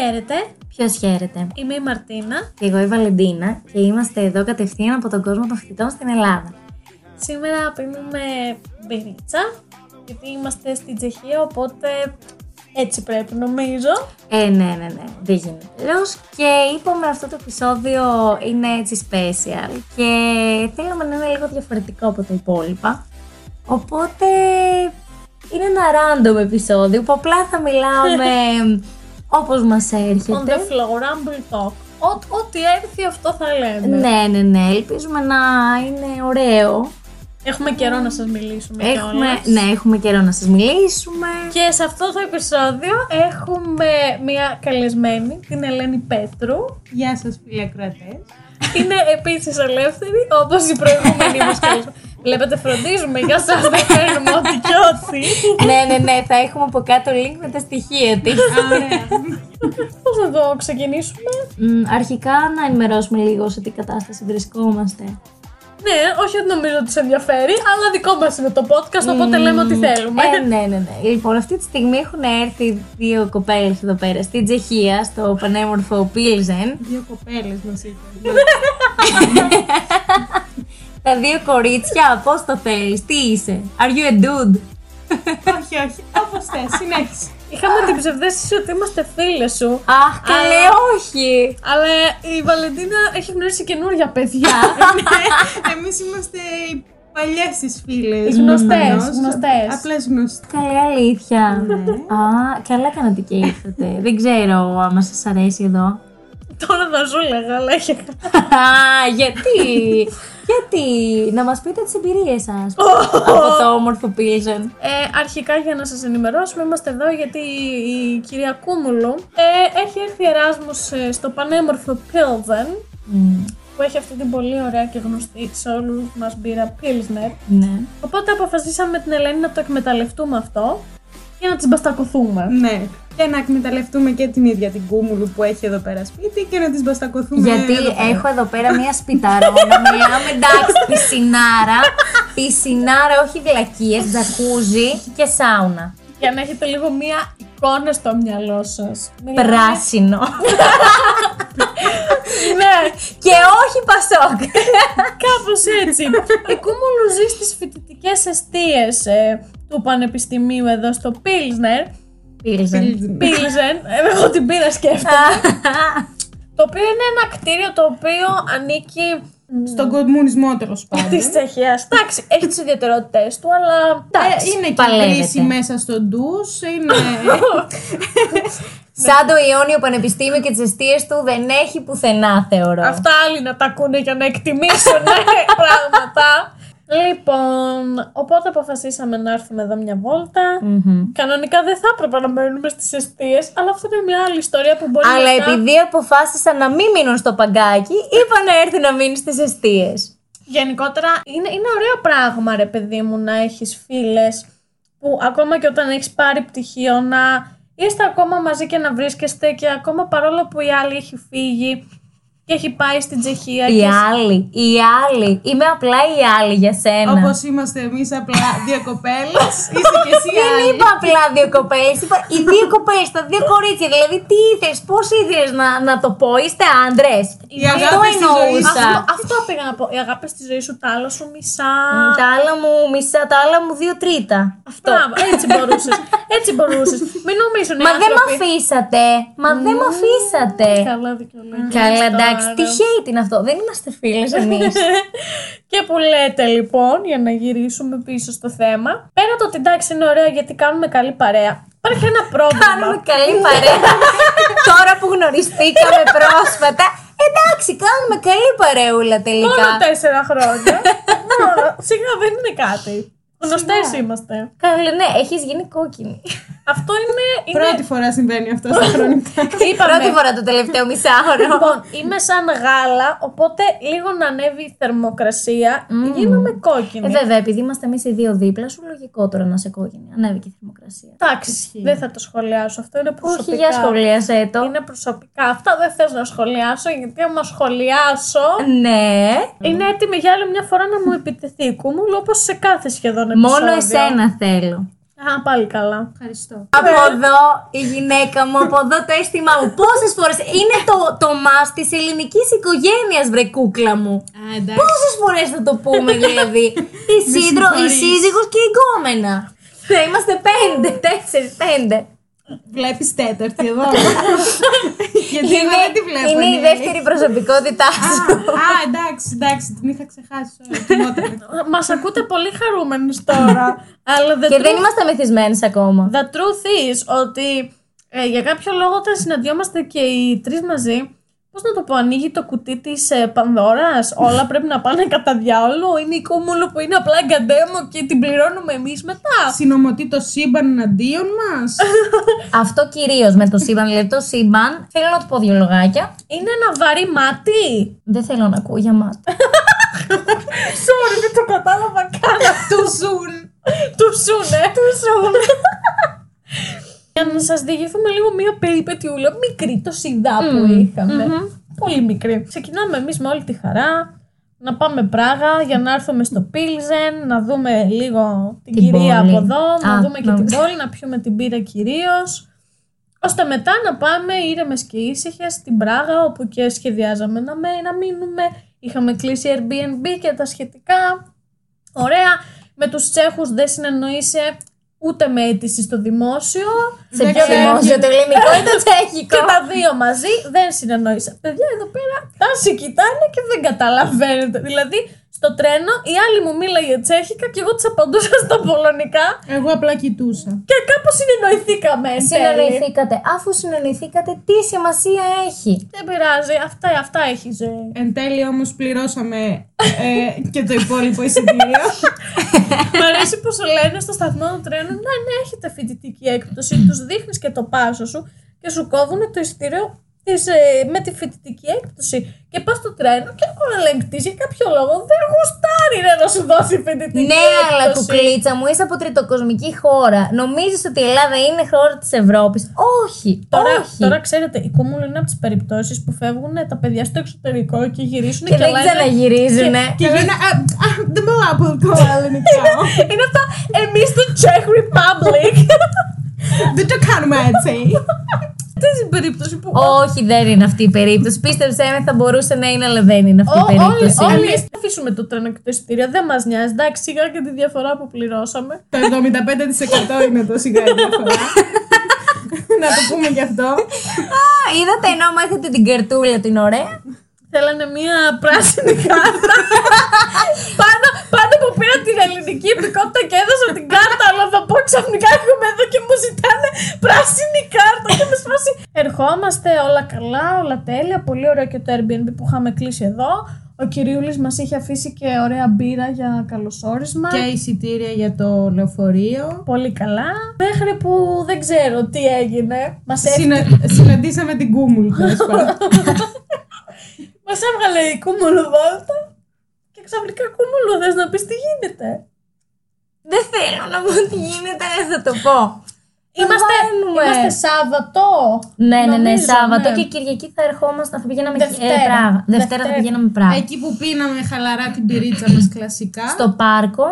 Χαίρετε, Ποιος χαίρεται; είμαι η Μαρτίνα. Και εγώ η Βαλεντίνα και είμαστε εδώ κατευθείαν από τον κόσμο των φοιτητών στην Ελλάδα. Σήμερα πίνουμε μπυρίτσα, γιατί είμαστε στην Τσεχία, οπότε έτσι πρέπει νομίζω. Ε, ναι, ναι, ναι, δεν γίνεται αλλιώς. Και είπαμε αυτό το επεισόδιο είναι έτσι special και θέλαμε να είναι λίγο διαφορετικό από τα υπόλοιπα. Οπότε είναι ένα random επεισόδιο που απλά θα μιλάμε όπως μας On the έρχεται. floor, rumble talk. Ό- Ό,τι έρθει αυτό θα λέμε. Ναι, ναι, ναι, ελπίζουμε να είναι ωραίο. Έχουμε καιρό να σας μιλήσουμε Έχουμε, κιόλας. ναι, έχουμε καιρό να σας μιλήσουμε. Και σε αυτό το επεισόδιο έχουμε μια καλεσμένη, την Ελένη Πέτρου. Γεια σας φίλοι ακροατές. Είναι επίσης ελεύθερη, όπως η προηγούμενη μας καλεσμένη. Βλέπετε, φροντίζουμε για σας, δεν κάνουμε ό,τι και ό,τι. ναι, ναι, ναι, θα έχουμε από κάτω link με τα στοιχεία της. Ωραία. Πώς να το ξεκινήσουμε; Μ, αρχικά να ενημερώσουμε λίγο σε τι κατάσταση βρισκόμαστε. Ναι, όχι ότι νομίζω ότι σε ενδιαφέρει, αλλά δικό μας είναι το podcast, οπότε λέμε ό,τι θέλουμε. Ε, ναι, ναι, ναι. Λοιπόν, αυτή τη στιγμή έχουν έρθει δύο κοπέλες εδώ πέρα στην Τσεχία, στο πανέμορφο Πίλζεν. Δύο κοπέλες μας είπαν. Τα δύο κορίτσια, πώς το θέλεις, τι είσαι, are you a dude? όχι, όχι. Όπως θες, συνέχισε. Είχαμε την ψευδέστηση ότι είμαστε φίλες σου. Αχ, καλέ, όχι. Αλλά η Βαλεντίνα έχει γνωρίσει καινούργια παιδιά. Εμείς είμαστε οι παλιές τις φίλες. Οι γνωστές, προφανώς. γνωστές. Απλές γνωστές. Καλέ, αλήθεια. Α, καλά κάνατε και ήρθατε. Δεν ξέρω άμα σας αρέσει εδώ. Τώρα θα σου έλεγα, αλλά έχει. Α, γιατί, γιατί, να μας πείτε τις εμπειρίες σας από το όμορφο Πίλζεν. Ε, αρχικά για να σας ενημερώσουμε, είμαστε εδώ γιατί η κυρία Κούμουλου ε, έχει έρθει Εράσμους ε, στο πανέμορφο Pilsen, Μμ, που έχει αυτή την πολύ ωραία και γνωστή σε όλους μας μπύρα Pilsner. Ναι. Οπότε αποφασίσαμε με την Ελένη να το εκμεταλλευτούμε αυτό για να τις μπαστακωθούμε. Ναι. Και να εκμεταλλευτούμε και την ίδια την κούμουλου που έχει εδώ πέρα σπίτι και να τις μπαστακωθούμε Γιατί εδώ πέρα. έχω εδώ πέρα μία σπιταρόνα, μιλάμε εντάξει, πισινάρα, πισινάρα, όχι βλακίες, τζακούζι και σάουνα. Για να έχετε λίγο μία εικόνα στο μυαλό σας. Μιλάμε- Πράσινο. Ναι, και όχι πασόκ. κάπως έτσι. Η Κούμουλου ζει στις φοιτητικές εστίες ε, του Πανεπιστημίου εδώ στο Pilsner. Πίλζεν. Pilsen, ε, εγώ την πήρα σκέφτομαι. το οποίο είναι ένα κτίριο το οποίο ανήκει Στον κομμουνισμό τέλος πάντων. τη Τσεχίας. Εντάξει, έχει τις ιδιαιτερότητέ του, αλλά. Εντάξει, Ε, είναι και παλεύεται. κρίση μέσα στο ντους, είναι... Σαν το Ιόνιο Πανεπιστήμιο και τις αιστείες του δεν έχει πουθενά, θεωρώ. Αυτά άλλοι να τα ακούνε για να εκτιμήσουν ε, πράγματα. Λοιπόν, οπότε αποφασίσαμε να έρθουμε εδώ μια βόλτα. Μμμ. Κανονικά δεν θα έπρεπε να μένουμε στις αιστείες, αλλά αυτό είναι μια άλλη ιστορία που μπορεί Αλλά μετά- επειδή αποφάσισαν να μην μείνουν στο παγκάκι, είπαν να έρθει να μείνει στις αιστείες. Γενικότερα είναι, είναι ωραίο πράγμα, ρε παιδί μου, να έχεις φίλες που ακόμα και όταν έχεις πάρει πτυχίο να είστε ακόμα μαζί και να βρίσκεστε και ακόμα παρόλο που η άλλη έχει φύγει και έχει πάει στην Τσεχία Οι και άλλοι, οι άλλοι. Είμαι απλά η άλλη για σένα. Όπως είμαστε εμείς απλά δύο κοπέλες, είσαι και εσύ Δεν άλλη. είπα απλά δύο κοπέλες, είπα οι δύο κοπέλες, τα δύο κορίτσια. Δηλαδή, τι ήθελες, πώς ήθελες να, να το πω, είστε άντρες. Η αγάπη στη ζωή σου. αυτό, αυτό πήγα να πω. Η αγάπη στη ζωή σου, τα άλλα σου μισά. Τα άλλα μου μισά, τα άλλα μου δύο τρίτα. Αυτό. Μπράβο, έτσι μπορούσες. Έτσι μπορούσες. Μην νομίζουν οι Μα δεν με άνθρωποι- αφήσατε. Μα δεν με αφήσατε. Καλά, δικαιολογία. Καλά, εντάξει, Τώρα. τι hate είναι αυτό; Δεν είμαστε φίλες εμείς. και που λέτε λοιπόν, για να γυρίσουμε πίσω στο θέμα, πέρα το ότι εντάξει είναι ωραία γιατί κάνουμε καλή παρέα, υπάρχει ένα πρόβλημα. Κάνουμε καλή παρέα. Τώρα που γνωριστήκαμε πρόσφατα. Εντάξει, κάνουμε καλή παρεούλα τελικά. Μόνο τέσσερα χρόνια. Μόνο. Σιγά δεν είναι κάτι. Γνωστές είμαστε. Καλά, ναι, έχεις γίνει κόκκινη. Αυτό είναι. είναι... Πρώτη φορά συμβαίνει αυτό στα χρονικά. Είπαμε. Πρώτη φορά το τελευταίο μισάωρο. Λοιπόν, είμαι σαν γάλα, οπότε λίγο να ανέβει η θερμοκρασία, γίνομαι κόκκινη. Ε, βέβαια, επειδή είμαστε εμείς οι δύο δίπλα, σου λογικό τώρα να σε κόκκινη. Ανέβηκε η θερμοκρασία. Εντάξει, δεν θα το σχολιάσω. Αυτό είναι προσωπικά. Όχι, για σχολίασέ το. Είναι προσωπικά. Αυτά δεν θες να σχολιάσω, γιατί άμα σχολιάσω. Ναι. Είναι έτοιμη για άλλη μια φορά να μου επιτεθεί η κούμουλο, όπως σε κάθε σχεδόν επεισόδιο. Μόνο εσένα θέλω. Α, πάλι καλά. Ευχαριστώ. Από εδώ η γυναίκα μου, από εδώ το αίσθημά μου. Πόσες φορές. Είναι το, το μας της ελληνικής οικογένειας, βρε κούκλα μου. Α, εντάξει. Πόσες φορές θα το πούμε, δηλαδή. η, σύντρο, η συγχωρείς. σύζυγος και η γκόμενα. Θα είμαστε πέντε, τέσσερις, πέντε. Βλέπεις τέταρτη εδώ. Γιατί εγώ δεν τη βλέπω. είναι η Νέλη. δεύτερη προσωπικότητά σου. Α, α, εντάξει, εντάξει, την είχα ξεχάσει. sorry, θυμότανε. Μας ακούτε πολύ χαρούμενους τώρα. αλλά the, και δεν truth, είμαστε μεθυσμένες ακόμα. the truth is ότι ε, για κάποιο λόγο όταν συναντιόμαστε και οι τρεις μαζί, πώς να το πω, ανοίγει το κουτί της ε, Πανδώρας. Όλα πρέπει να πάνε κατά διάολο. Είναι η κούμουλο που είναι απλά εγκαντέμο και την πληρώνουμε εμείς μετά. Συνομωτεί το σύμπαν εναντίον μας. Αυτό κυρίως με το σύμπαν. Δηλαδή το σύμπαν, θέλω να του πω δύο λογάκια. Είναι ένα βαρύ μάτι. Δεν θέλω να ακούω για μάτι. Sorry, δεν το κατάλαβα καν. Του ζουν. Του σούνε. Του σούνε. Για να σας διηγηθούμε λίγο μία περιπετιούλα, μικρή το σιδά που είχαμε. Πολύ μικρή. Ξεκινάμε εμείς με όλη τη χαρά να πάμε Πράγα για να έρθουμε στο Πίλζεν, να δούμε λίγο την, Την κυρία πόλη. από εδώ, να Α, δούμε και ναι. την πόλη, να πιούμε την πύρα κυρίως. Ώστε μετά να πάμε ήρεμες και ήσυχες στην Πράγα, όπου και σχεδιάζαμε να, με, να μείνουμε. Είχαμε κλείσει Airbnb και τα σχετικά. Ωραία. Με τους Τσέχους δεν συνεννοείσαι ούτε με αίτηση στο δημόσιο. Σε ποιο ξέρω. δημόσιο, το ελληνικό ή το τσέχικο; Και τα δύο μαζί δεν συνεννοείσαι. Παιδιά, εδώ πέρα τα σε κοιτάνε και δεν καταλαβαίνετε. Δηλαδή, στο τρένο η άλλη μου μίλαγε τσέχικα και εγώ τη απαντούσα στα πολωνικά Εγώ απλά κοιτούσα. και κάπως συνεννοηθήκαμε. εν τέλει. Συνεννοηθήκατε. Αφού συνεννοηθήκατε, τι σημασία έχει; Δεν πειράζει, αυτά, αυτά έχει ζωή. Εν τέλει όμως πληρώσαμε ε, και το υπόλοιπο εισιτήριο. Μ' αρέσει που σου λένε στο σταθμό του τρένου να ναι, έχετε φοιτητική έκπτωση. Τους δείχνεις και το πάσο σου και σου κόβουν το εισιτήριο της, ε, με τη φοιτητική έκπτωση. Και πας στο τρένο και ο ελεγκτή για κάποιο λόγο δεν γουστάρει ρε, να σου δώσει φοιτητική Ναι, αλλά έκπτωση. κουκλίτσα μου, είσαι από τριτοκοσμική χώρα. Νομίζεις ότι η Ελλάδα είναι χώρα της Ευρώπης; Όχι, Τώρα, όχι. τώρα ξέρετε, η Κούμουλο είναι από τις περιπτώσεις που φεύγουν τα παιδιά στο εξωτερικό και γυρίσουν και, και δεν λένε- ξαναγυρίζουνε. και γίνα. Α, α, δεν μιλάω πολύ ελληνικά. Είναι αυτό, εμείς στο Czech Republic. Δεν το κάνουμε έτσι. Αυτή είναι η περίπτωση που. Όχι, δεν είναι αυτή η περίπτωση. Πίστεψέ με, θα μπορούσε να είναι, αλλά δεν είναι αυτή η Ό- όλοι, περίπτωση. όλοι θα αφήσουμε το τρένο και το εισιτήριο. Δεν μας νοιάζει. Εντάξει, σιγά και τη διαφορά που πληρώσαμε. Το 75% είναι το σιγά η διαφορά. Να το πούμε κι αυτό. Α, είδατε ενώ μάθετε την κερτούλα την ωραία; Θέλανε μία πράσινη κάρτα. πάντα, πάντα που πήρα την ελληνική υπηκότητα και έδωσα την κάρτα, αλλά θα πω ξαφνικά έρχομαι εδώ και μου ζητάνε πράσινη κάρτα. Και με σπάσει. Ερχόμαστε όλα καλά, όλα τέλεια. Πολύ ωραίο και το Airbnb που είχαμε κλείσει εδώ. Ο κυριούλης μας είχε αφήσει και ωραία μπύρα για καλωσόρισμα. Και εισιτήρια για το λεωφορείο. Πολύ καλά. Μέχρι που δεν ξέρω τι έγινε. Μας, έφ... Συνα- Συναντήσαμε την Κούμουλ, τέλος πάντων. μας έβγαλε η κούμουλου βόλτα. Και ξαφνικά κούμουλου θες να πεις τι γίνεται; Δεν θέλω να πω τι γίνεται, δεν θα το πω. Είμαστε, βάλουμε. είμαστε Σάββατο. Ναι, ναι, ναι, Νομίζω, Σάββατο ναι. και Κυριακή θα ερχόμασταν, θα πηγαίναμε Δευτέρα. Ε, Πράγα. Δευτέρα, Δευτέρα. θα πηγαίναμε Πράγα. Εκεί που πίναμε χαλαρά την πυρίτσα μας κλασικά. Στο πάρκο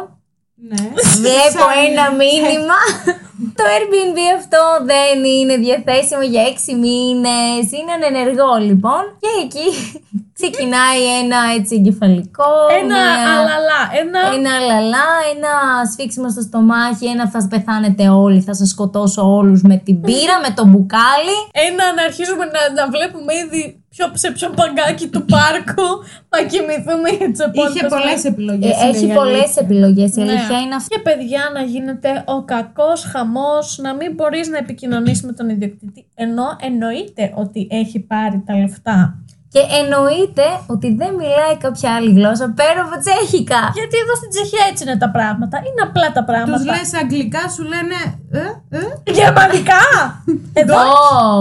Ναι. βλέπω Σαν- ένα μήνυμα. Το Airbnb αυτό δεν είναι διαθέσιμο για έξι μήνες. Είναι ανενεργό λοιπόν. Και εκεί ξεκινάει ένα έτσι εγκεφαλικό. Ένα μια- αλαλά. Ένα... Ένα λαλά, ένα σφίξιμο στο στομάχι, ένα θα πεθάνετε όλοι, θα σας σκοτώσω όλους με την πύρα, με το μπουκάλι. Ένα να αρχίζουμε να, να βλέπουμε ήδη ποιο, σε ποιο παγκάκι του πάρκου θα κοιμηθούμε για τις επόμενες Είχε πολλές μέρες. επιλογές. Ε, έχει πολλές επιλογές, η Ναι. αλήθεια είναι αυτή. Και παιδιά να γίνεται ο κακός χαμός, να μην μπορείς να επικοινωνήσεις με τον ιδιοκτήτη, ενώ εννοείται ότι έχει πάρει τα λεφτά. Και εννοείται ότι δεν μιλάει κάποια άλλη γλώσσα πέρα από τσέχικα. Γιατί εδώ στην Τσεχία έτσι είναι τα πράγματα. Είναι απλά τα Τους πράγματα. λες αγγλικά, σου λένε. Ε, ε. Γερμανικά! Εδώ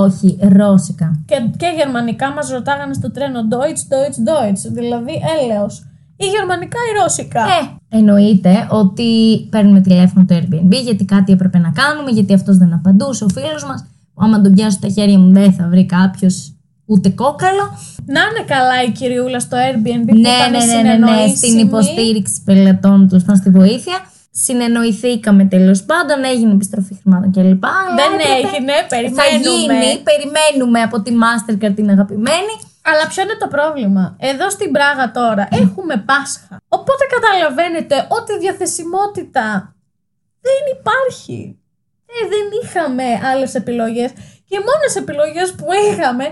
Όχι, ρώσικα. και, και γερμανικά μας ρωτάγανε στο τρένο Deutsch, Deutsch, Deutsch. Δηλαδή έλεος. Ή γερμανικά ή ρώσικα. Ε, εννοείται ότι παίρνουμε τηλέφωνο το Airbnb γιατί κάτι έπρεπε να κάνουμε, γιατί αυτός δεν απαντούσε, ο φίλος μας. Άμα τον πιάσω στα χέρια μου δεν θα βρει κάποιος ούτε κόκαλο. Να είναι καλά η κυριούλα στο Airbnb που Ναι, ήταν ναι, ναι, ναι, ναι, συνεννοήσιμη. στην υποστήριξη πελατών, τέλο πάντων στη βοήθεια. συνεννοηθήκαμε τέλος πάντων, έγινε επιστροφή χρημάτων κλπ. αλλά Δεν έπρεπε- έγινε, Θα περιμένουμε. γίνει, περιμένουμε από τη Mastercard την αγαπημένη. Αλλά ποιο είναι το πρόβλημα; Εδώ στην Πράγα τώρα έχουμε Πάσχα. Οπότε καταλαβαίνετε ότι η διαθεσιμότητα δεν υπάρχει. Ε, δεν είχαμε άλλες επιλογές. Και οι μόνες επιλογές που είχαμε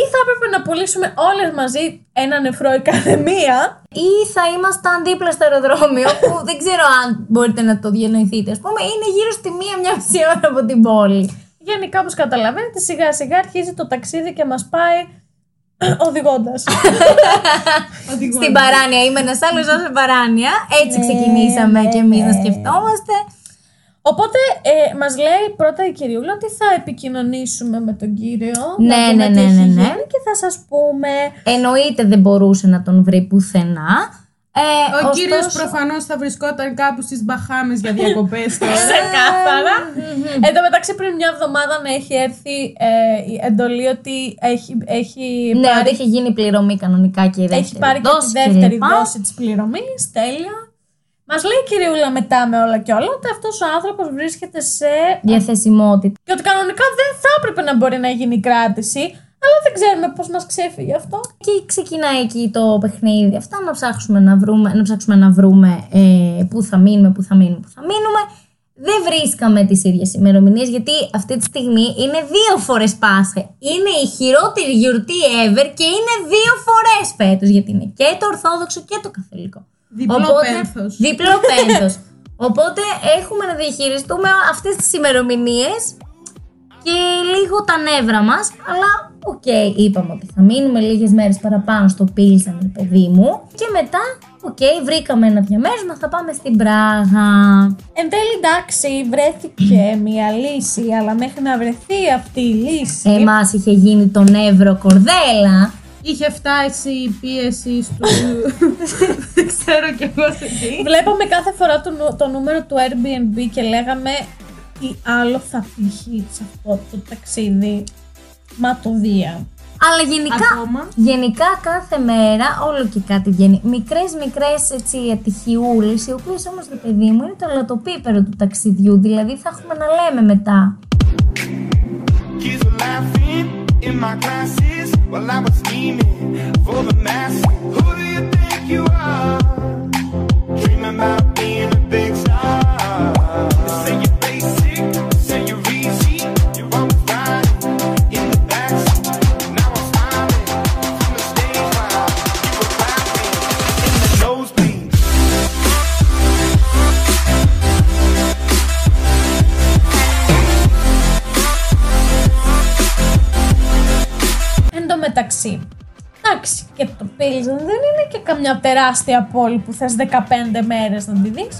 ή θα έπρεπε να πουλήσουμε όλες μαζί ένα νεφρό η κάθε μία Ή θα ήμασταν δίπλα στο αεροδρόμιο, που δεν ξέρω αν μπορείτε να το διανοηθείτε. Α πούμε, είναι γύρω στη μία, μια μισή ώρα από την πόλη. Γενικά, όπως καταλαβαίνετε, σιγά σιγά αρχίζει το ταξίδι και μας πάει οδηγώντας. Στην παράνοια. Είμαι ένας άλλος σε παράνοια. Έτσι ξεκινήσαμε ναι, κι εμείς να ναι. σκεφτόμαστε. Οπότε ε, μας λέει πρώτα η κυριούλα ότι θα επικοινωνήσουμε με τον κύριο. Ναι, να δούμε ναι, τι ναι, έχει ναι, ναι. γίνει Και θα σας πούμε. Εννοείται δεν μπορούσε να τον βρει πουθενά. Ε, Ο ωστόσο- κύριος προφανώς θα βρισκόταν κάπου στις Μπαχάμες για διακοπές τώρα. Ξεκάθαρα. Εν τω μεταξύ, πριν μια εβδομάδα να έχει έρθει ε, η εντολή ότι έχει, έχει Ναι, πάρει, ότι έχει γίνει πληρωμή κανονικά και η δεύτερη έχει πάρει και δόση τη δεύτερη κλπ. δόση της πληρωμής. Τέλεια. Μας λέει η κυριούλα μετά με όλα και όλα ότι αυτός ο άνθρωπος βρίσκεται σε. Διαθεσιμότητα. και ότι κανονικά δεν θα έπρεπε να μπορεί να γίνει κράτηση, αλλά δεν ξέρουμε πώς μας ξέφυγε αυτό. Και ξεκινάει εκεί το παιχνίδι. Αυτά να ψάξουμε να βρούμε, να, ψάξουμε να βρούμε ε, πού θα μείνουμε, πού θα μείνουμε, πού θα μείνουμε. Δεν βρίσκαμε τις ίδιες ημερομηνίες γιατί αυτή τη στιγμή είναι δύο φορές Πάσχα. Είναι η χειρότερη γιορτή ever και είναι δύο φορές φέτος γιατί είναι και το Ορθόδοξο και το Καθολικό. Διπλό πένθος. Διπλό πένθος. Οπότε έχουμε να διαχειριστούμε αυτές τις ημερομηνίες και λίγο τα νεύρα μας, αλλά οκ, είπαμε ότι θα μείνουμε λίγες μέρες παραπάνω στο Πίλσαν, ρε παιδί μου. Και μετά, οκ, βρήκαμε ένα διαμέρισμα, θα πάμε στην Πράγα. Εν τέλει, εντάξει, βρέθηκε μια λύση, αλλά μέχρι να βρεθεί αυτή η λύση. Εμάς είχε γίνει το νεύρο κορδέλα. Είχε φτάσει η πίεση του. Δεν ξέρω κι εγώ σε τι. Βλέπαμε κάθε φορά το, νου- το νούμερο του Airbnb και λέγαμε τι άλλο θα τύχει σε αυτό το ταξίδι; Μα το δία. Αλλά γενικά, Ακόμα. γενικά κάθε μέρα όλο και κάτι βγαίνει. Μικρές μικρές έτσι ατυχιούλες, οι οποίες όμως ρε παιδί μου είναι το λατοπίπερο του ταξιδιού. Δηλαδή θα έχουμε να λέμε μετά. While I was scheming for the mass. Who do you think you are? Dreaming about Pilsen δεν είναι και καμιά τεράστια πόλη που θες 15 μέρες να τη δεις.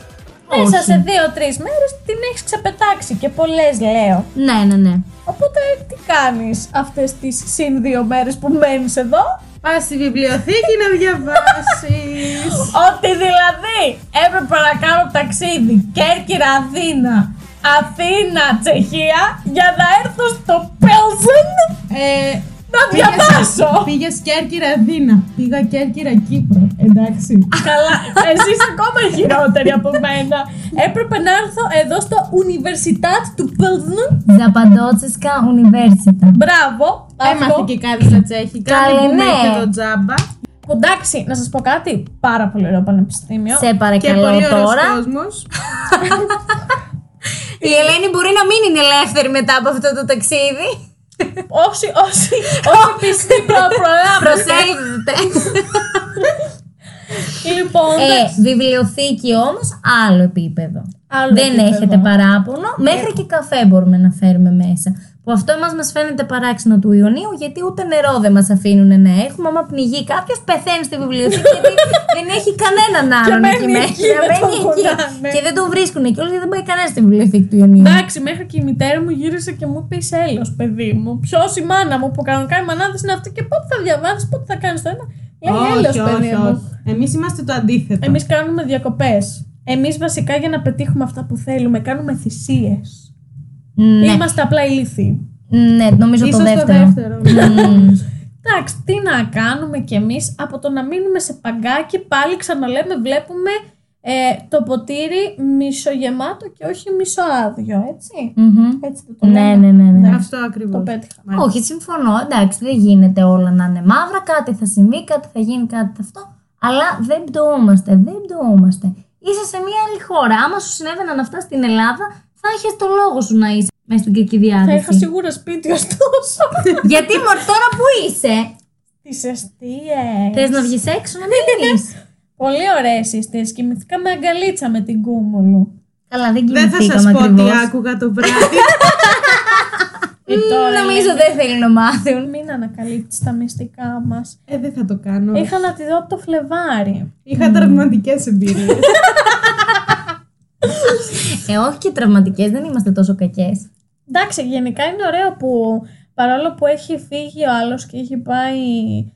Μέσα Όχι. σε 2-3 μέρες την έχεις ξεπετάξει και πολλές λέω. Ναι, ναι, ναι. Οπότε τι κάνεις αυτές τις συν δύο μέρες που μένεις εδώ; Πας στη βιβλιοθήκη να διαβάσεις. Ότι δηλαδή έπρεπε να κάνω ταξίδι Κέρκυρα Αθήνα, Αθήνα Τσεχία για να έρθω στο Πέλσεν Ε, να διαβάσω. Πήγες Κέρκυρα Αθήνα. Πήγα Κέρκυρα Κύπρο. Εντάξει. Καλά, εσύ είσαι ακόμα χειρότερη από μένα. Έπρεπε να έρθω εδώ στο Universitat του Πέλσεν. Ζαπαντότσεσκα Universita. Μπράβο. Έμαθε Αυτό. και κάτι στα τσέχικα. Καλέ, Δεν πούμε ναι. και το τζάμπα. Που εντάξει, να σας πω κάτι. Πάρα πολύ ωραίο πανεπιστήμιο. Σε Και παρακαλώ πολύ ωραίος τώρα. κόσμος. Η Ελένη μπορεί να μην είναι ελεύθερη μετά από αυτό το ταξίδι. Όσοι, όσοι, όσοι πιστοί προ- προλάβετε. Προσέχετε. Λοιπόν, ε, εντάξει. βιβλιοθήκη όμως άλλο επίπεδο. Άλλο Δεν επίπεδο. έχετε παράπονο. Μέχρι και καφέ μπορούμε να φέρουμε μέσα. Που αυτό εμάς μας φαίνεται παράξενο του Ιωνίου γιατί ούτε νερό δεν μας αφήνουν να έχουμε. Άμα πνιγεί κάποιος, πεθαίνει στη βιβλιοθήκη γιατί δεν έχει κανέναν άλλον μένει εκεί μέσα. εκεί, Και δεν τον μένει εκεί. χωράνε. Και δεν τον βρίσκουν εκεί όλοι γιατί δεν πάει κανένα στη βιβλιοθήκη του Ιωνίου. Εντάξει, μέχρι και η μητέρα μου γύρισε και μου είπε είσαι έλεος, παιδί μου. Ποιος η μάνα μου που κανονικά η μανάδες είναι αυτή και πότε θα διαβάσει, πότε θα κάνεις το ένα. Λέει έλεος, παιδί μου. Εμείς είμαστε το αντίθετο. Εμείς κάνουμε διακοπές. Εμείς βασικά για να πετύχουμε αυτά που θέλουμε κάνουμε θυσίες. Ναι, Είμαστε απλά ηλίθιοι. ναι, νομίζω Ίσως το το δεύτερο. δεύτερο. Μμμ. Εντάξει, τι να κάνουμε κι εμείς από το να μείνουμε σε παγκάκι, πάλι ξαναλέμε, βλέπουμε ε, το ποτήρι μισογεμάτο και όχι μισοάδιο, έτσι. Μμμ. Έτσι δεν το Ναι, λέμε. ναι, ναι. ναι. Αυτό ακριβώς. Το πέτυχα. Όχι, συμφωνώ. Εντάξει, δεν γίνεται όλα να είναι μαύρα. Κάτι θα συμβεί, κάτι θα γίνει, κάτι θα αυτό. Αλλά δεν πτωούμαστε. Δεν πτωούμαστε. Είσαι σε μια άλλη χώρα. Άμα σου συνέβαιναν αυτά στην Ελλάδα, θα είχες το λόγο σου να είσαι μέσα στην κακή Θα είχα διάθεση. σίγουρα σπίτι ωστόσο. Γιατί μωρ, τώρα που είσαι, Τις αιστείες. θες να βγεις έξω να μείνει. Πολύ ωραίες οι αιστείες. Κοιμηθήκα με αγκαλίτσα με την κούμουλου. Καλά, δεν Δεν θα σας κοιμηθήκαμε πω τι ακριβώς. άκουγα το βράδυ. Ε, τώρα Νομίζω λέμε, δεν θέλει να μάθουν. Μην ανακαλύπτεις τα μυστικά μας. ε, δεν θα το κάνω. Είχα να τη δω από το Φλεβάρι. Είχα τραυματικές εμπειρίες. Ε, όχι και τραυματικές, δεν είμαστε τόσο κακές. Εντάξει, γενικά είναι ωραίο που παρόλο που έχει φύγει ο άλλος και έχει πάει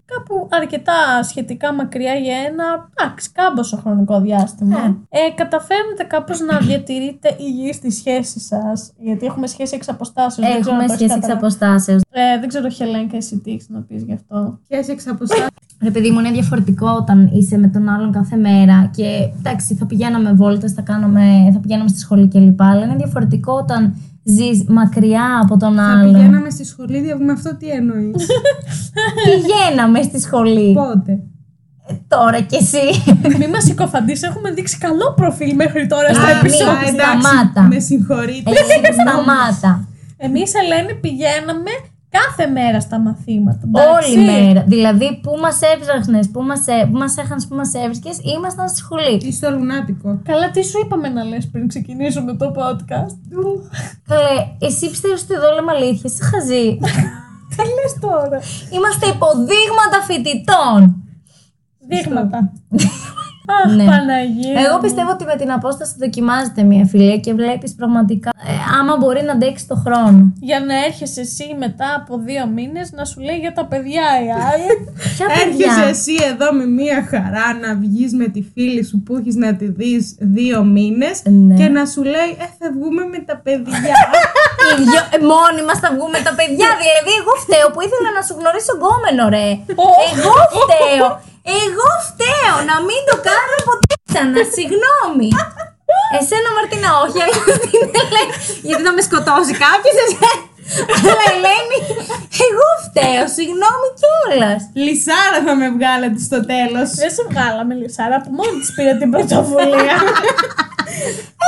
κάπου αρκετά σχετικά μακριά για ένα εντάξει, κάμποσο χρονικό διάστημα, ε, καταφέρνετε κάπως να διατηρείτε υγιή στη σχέση σας, γιατί έχουμε σχέση εξ αποστάσεως. δεν ξέρω αν Έχουμε το έχεις σχέση εξ καταλάβει. αποστάσεως. Ε, δεν ξέρω, Χελένκα, εσύ τι έχεις να πεις γι' αυτό. Σχέση εξ αποστάσεως. Ρε παιδί μου, είναι διαφορετικό όταν είσαι με τον άλλον κάθε μέρα και εντάξει, θα πηγαίναμε βόλτες, θα, κάναμε, θα πηγαίναμε στη σχολή κλπ. Αλλά είναι διαφορετικό όταν ζεις μακριά από τον Θα άλλον. πηγαίναμε στη σχολή, δια- με αυτό τι εννοείς; Πηγαίναμε στη σχολή. Πότε; Ε, τώρα κι εσύ. Μη μας συκοφαντείς, έχουμε δείξει καλό προφίλ μέχρι τώρα στα Α, επεισόδια. μη. εντάξει, σταμάτα. Με συγχωρείτε. Ελένη, σταμάτα. Εμείς, Ελένη, πηγαίναμε κάθε μέρα στα μαθήματα. Όλη εντάξει. μέρα. Δηλαδή, πού μας έβρεχνε, πού μας πού μας έχανες, πού μας έβρισκες, ήμασταν στη σχολή. Ή στο λουνάτικο. Καλά, τι σου είπαμε να λες πριν ξεκινήσουμε το podcast; Καλέ, εσύ πιστεύεις ότι εδώ λέμε αλήθεια, είσαι χαζή; Τι λες τώρα. Είμαστε υποδείγματα φοιτητών. Δείγματα. Αχ, Ναι. Παναγία. Εγώ μου. πιστεύω ότι με την απόσταση δοκιμάζεται μια φιλία και βλέπεις πραγματικά ε, άμα μπορεί να αντέξει το χρόνο. Για να έρχεσαι εσύ μετά από δύο μήνες να σου λέει για τα παιδιά η άλλη. Ποια Έρχεσαι παιδιά; εσύ εδώ με μία χαρά να βγεις με τη φίλη σου που έχεις να τη δεις δύο μήνες Ναι. και να σου λέει ε, θα βγούμε με τα παιδιά. Οι δυο- ε, μόνοι μας θα βγούμε τα παιδιά. Δηλαδή, εγώ φταίω που ήθελα να σου γνωρίσω γκόμενο, ρε. Εγώ φταίω. Εγώ φταίω να μην το κάνω ποτέ ξανά. Συγγνώμη. Εσένα Μαρτίνα όχι, αλλά την Ελένη. Γιατί θα με σκοτώσει κάποιος. Αλλά Ελένη, εγώ φταίω. Συγγνώμη κιόλας. Λυσάρα θα με βγάλετε στο τέλος. Δεν σε βγάλαμε, Λισάρα, που μόνη της πήρε την πρωτοβουλία.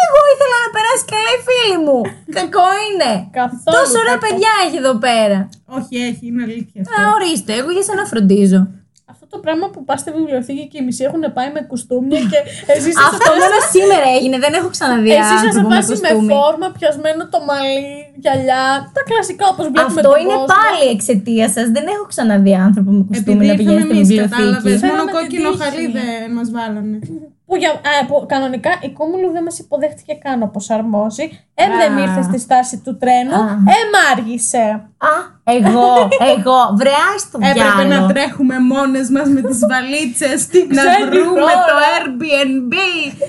Εγώ ήθελα να περάσει καλά η φίλη μου. Κακό είναι. Καθόλου Τόσο ωραία κακό. παιδιά έχει εδώ πέρα. Όχι, έχει, είναι αλήθεια Α, αυτό. ορίστε, εγώ για σένα φροντίζω. Αυτό το πράγμα που πας στη βιβλιοθήκη και οι μισοί έχουν πάει με κουστούμια και εσύ είσαι Αυτό μόνο σήμερα έγινε, δεν έχω ξαναδεί Εσύ είσαι σε άνθρωπο με φάση με κοστούμι. φόρμα, πιασμένο το μαλλί, γυαλιά. Τα κλασικά όπως βλέπουμε Αυτό τον είναι κόσμο. πάλι εξαιτίας σας. Δεν έχω ξαναδεί άνθρωπο με κοστούμι Επειδή να ήρθαμε πηγαίνει στην εμείς, βιβλιοθήκη. κατάλαβες, μόνο Φέραμε την κόκκινο τύχη. χαλί δεν μας βάλανε. Που, για, α, που κανονικά η Κόμουλου δεν μας υποδέχτηκε καν όπως αρμόζει. Ε, δεν Α. ήρθε στη στάση του τρένου. Α. Ε, μ' άργησε. Α, εγώ, εγώ, βρεάει στο Έπρεπε να διάλογο. τρέχουμε μόνες μας με τις βαλίτσες να ξένη βρούμε χώρα. το Airbnb.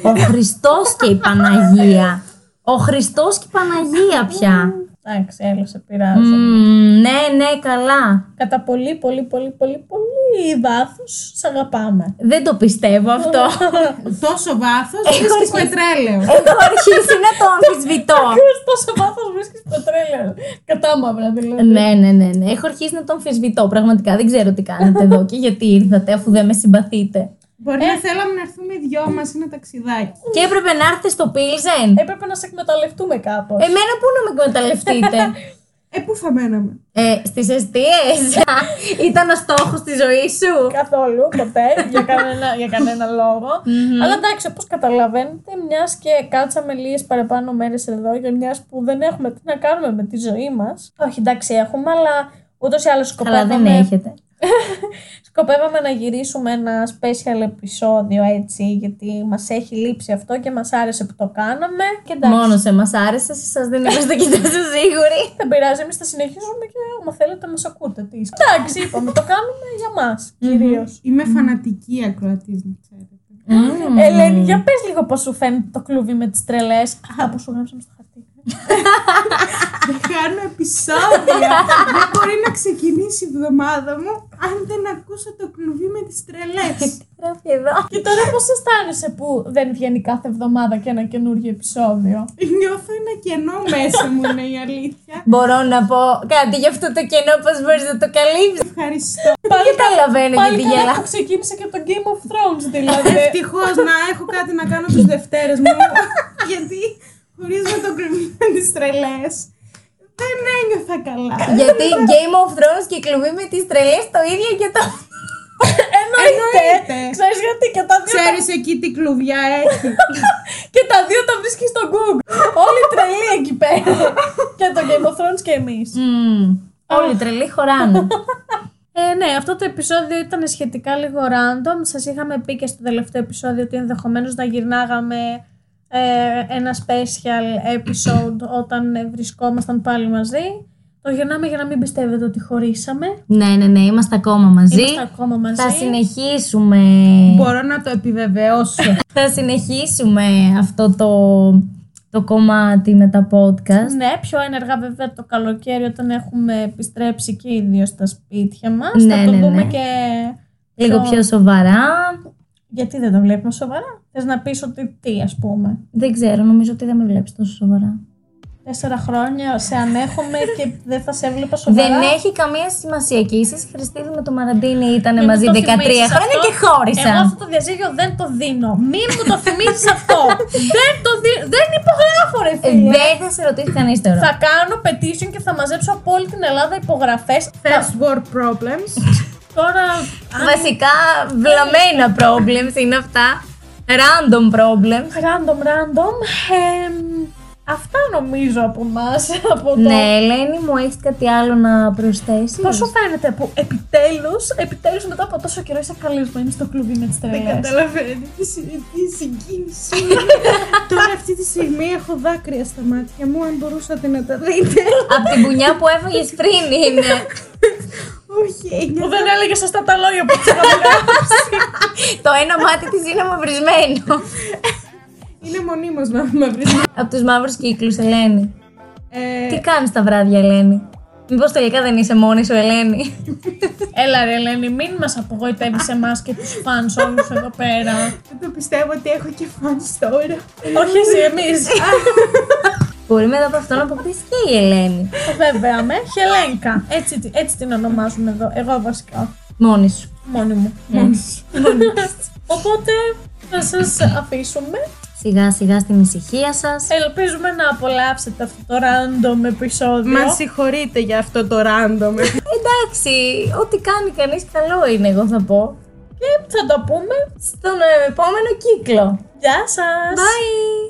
Ο Χριστός και η Παναγία. Ο Χριστός και η Παναγία πια. Εντάξει, έλα, σε πειράζω. Μμμ, ναι, ναι, καλά. Κατά πολύ, πολύ, πολύ, πολύ, πολύ βάθος, σ' αγαπάμε. Δεν το πιστεύω αυτό. Τόσο βάθος Έχω βρίσκεις αρχίσει. πετρέλαιο. Έχω αρχίσει να το αμφισβητώ. Ποιο τόσο βάθος βρίσκεις πετρέλαιο. Κατάμαυρα δηλαδή. Ναι, ναι, ναι, ναι. Έχω αρχίσει να το αμφισβητώ. Πραγματικά δεν ξέρω τι κάνετε εδώ και γιατί ήρθατε αφού δεν με συμπαθείτε. Μπορεί να θέλαμε να έρθουμε οι δυο μας, είναι ταξιδάκι. Και έπρεπε να έρθετε στο Πίλζεν. Έπρεπε να σε εκμεταλλευτούμε κάπως. Εμένα πού να με εκμεταλλευτείτε; Ε, πού θα μέναμε; ε, στις αιστείες. Ήταν ο στόχος της ζωής σου. Καθόλου, ποτέ, για κανένα, για κανένα λόγο. Αλλά εντάξει, όπως καταλαβαίνετε, μιας και κάτσαμε λίγες παραπάνω μέρες εδώ, για μιας που δεν έχουμε τι να κάνουμε με τη ζωή μας. Όχι, εντάξει, έχουμε, αλλά ούτως ή άλλως Καλά σκοπεύαμε. δεν έχετε. Σκοπεύαμε να γυρίσουμε ένα special επεισόδιο έτσι, γιατί μας έχει λείψει αυτό και μας άρεσε που το κάναμε. Και εντάξει, Μόνος σε μας άρεσε, σε εσάς δεν είμαστε και τόσο σίγουροι. δεν πειράζει, εμείς θα συνεχίσουμε και άμα θέλετε μας ακούτε. Τι. Εντάξει, είπαμε, το κάνουμε για μας κυρίως. Είμαι φανατική ακροατής, να ξέρετε. Μμμ. Ελένη, για πες λίγο πώς σου φαίνεται το κλουβί με τις τρελές. Αυτά που σου γράψαμε στο χαρτί. Κάνω επεισόδια. δεν μπορεί να ξεκινήσει η εβδομάδα μου αν δεν ακούσω το κλουβί με τις τρελές. γράφει εδώ. Και τώρα πώς αισθάνεσαι που δεν βγαίνει κάθε εβδομάδα και ένα καινούργιο επεισόδιο; Νιώθω ένα κενό μέσα μου, είναι η αλήθεια. Μπορώ να πω κάτι για αυτό το κενό, πώς μπορείς να το καλύψεις; Ευχαριστώ. Πάλι καταλαβαίνω Πάλι γιατί καλά γελάω. που ξεκίνησε και το Game of Thrones δηλαδή. Ευτυχώς να έχω κάτι να κάνω τι Δευτέρες μου. γιατί χωρί να το κρυβεί με τις τρελές. Δεν ένιωθα καλά. γιατί Game of Thrones και κλουβί με τις τρελές το ίδιο και το. Εννοείται. Εννοείται. Ξέρεις γιατί και τα δύο, Ξέρεις εκεί τι κλουβιά έχει. και τα δύο τα βρίσκεις στο Google. Όλοι τρελοί εκεί πέρα. και το Game of Thrones και εμείς. Μμμ. Όλοι οι τρελοί χωράνε. Ε, ναι, αυτό το επεισόδιο ήταν σχετικά λίγο random. Σας είχαμε πει και στο τελευταίο επεισόδιο ότι ενδεχομένως να γυρνάγαμε ε, ένα special episode όταν ε, βρισκόμασταν πάλι μαζί. Το γυρνάμε για να μην πιστεύετε ότι χωρίσαμε. ναι, ναι, ναι, είμαστε ακόμα μαζί. Είμαστε ακόμα μαζί. Θα συνεχίσουμε. Μπορώ να το επιβεβαιώσω. Θα συνεχίσουμε αυτό το, το κομμάτι με τα podcast. Ναι, πιο ένεργα βέβαια το καλοκαίρι όταν έχουμε επιστρέψει και οι δύο στα σπίτια μας. Ναι, θα το ναι, δούμε ναι. και Λίγο πιο σοβαρά. Γιατί δεν το βλέπουμε σοβαρά; Θες να πεις ότι τι ας πούμε; Δεν ξέρω, νομίζω ότι δεν με βλέπεις τόσο σοβαρά. Τέσσερα χρόνια σε ανέχομαι και δεν θα σε έβλεπα σοβαρά. Δεν έχει καμία σημασία και η Σύση Χριστίδη με το Μαραντίνη ήταν Μην μαζί μου το 13 θυμίσεις χρόνια αυτό. και χώρισαν. Εγώ αυτό το διαζύγιο δεν το δίνω. Μην μου το θυμίσεις αυτό. δεν το δίνω. Δεν υπογράφω, ρε Ε, φίλε. Δεν θα σε ρωτήσει κανείς τώρα. Θα κάνω petition και θα μαζέψω από όλη την Ελλάδα υπογραφές. First world problems. Τώρα. αν- Βασικά βλαμμένα problems είναι αυτά. Random problems. Random, random. Εμ, αυτά νομίζω από εμάς. Από το... Ναι, Ελένη, μου έχεις κάτι άλλο να προσθέσεις; Πώς σου φαίνεται που επιτέλους, επιτέλους μετά από τόσο καιρό είσαι καλεσμένη στο κλουβί με τις Δεν τρελές. καταλαβαίνετε τι, συ- τι συγκίνηση. Τώρα αυτή τη στιγμή έχω δάκρυα στα μάτια μου, αν μπορούσατε να τα δείτε. Από την μπουνιά που έφαγες πριν είναι. Όχι, Που νιώθω- δεν έλεγε σωστά τα λόγια που της είχαμε γράψει. το ένα μάτι της είναι μαυρισμένο. είναι μονίμως να με βρει. Από τους μαύρους κύκλους, Ελένη. Ε, Τι κάνεις τα βράδια, Ελένη; Μήπως τελικά δεν είσαι μόνη σου, Ελένη; Έλα ρε Ελένη, μην μας απογοητεύεις εμάς και τους fans όλους εδώ πέρα. δεν το πιστεύω ότι έχω και fans τώρα. Όχι εσύ, εμείς. Μπορεί μετά από αυτό να αποκτήσει και η Ελένη. Βέβαια με, Χελένκα. Έτσι, τη- έτσι την ονομάζουν εδώ, εγώ βασικά. Μόνη σου. Μόνη μου. Μόνη σου. Οπότε θα σας αφήσουμε. Σιγά σιγά στην ησυχία σας. Ελπίζουμε να απολαύσετε αυτό το random επεισόδιο. Μα συγχωρείτε για αυτό το random. Εντάξει, ό,τι κάνει κανείς καλό είναι, εγώ θα πω. Και θα το πούμε. Στον ε, επόμενο κύκλο. Γεια σας! Bye!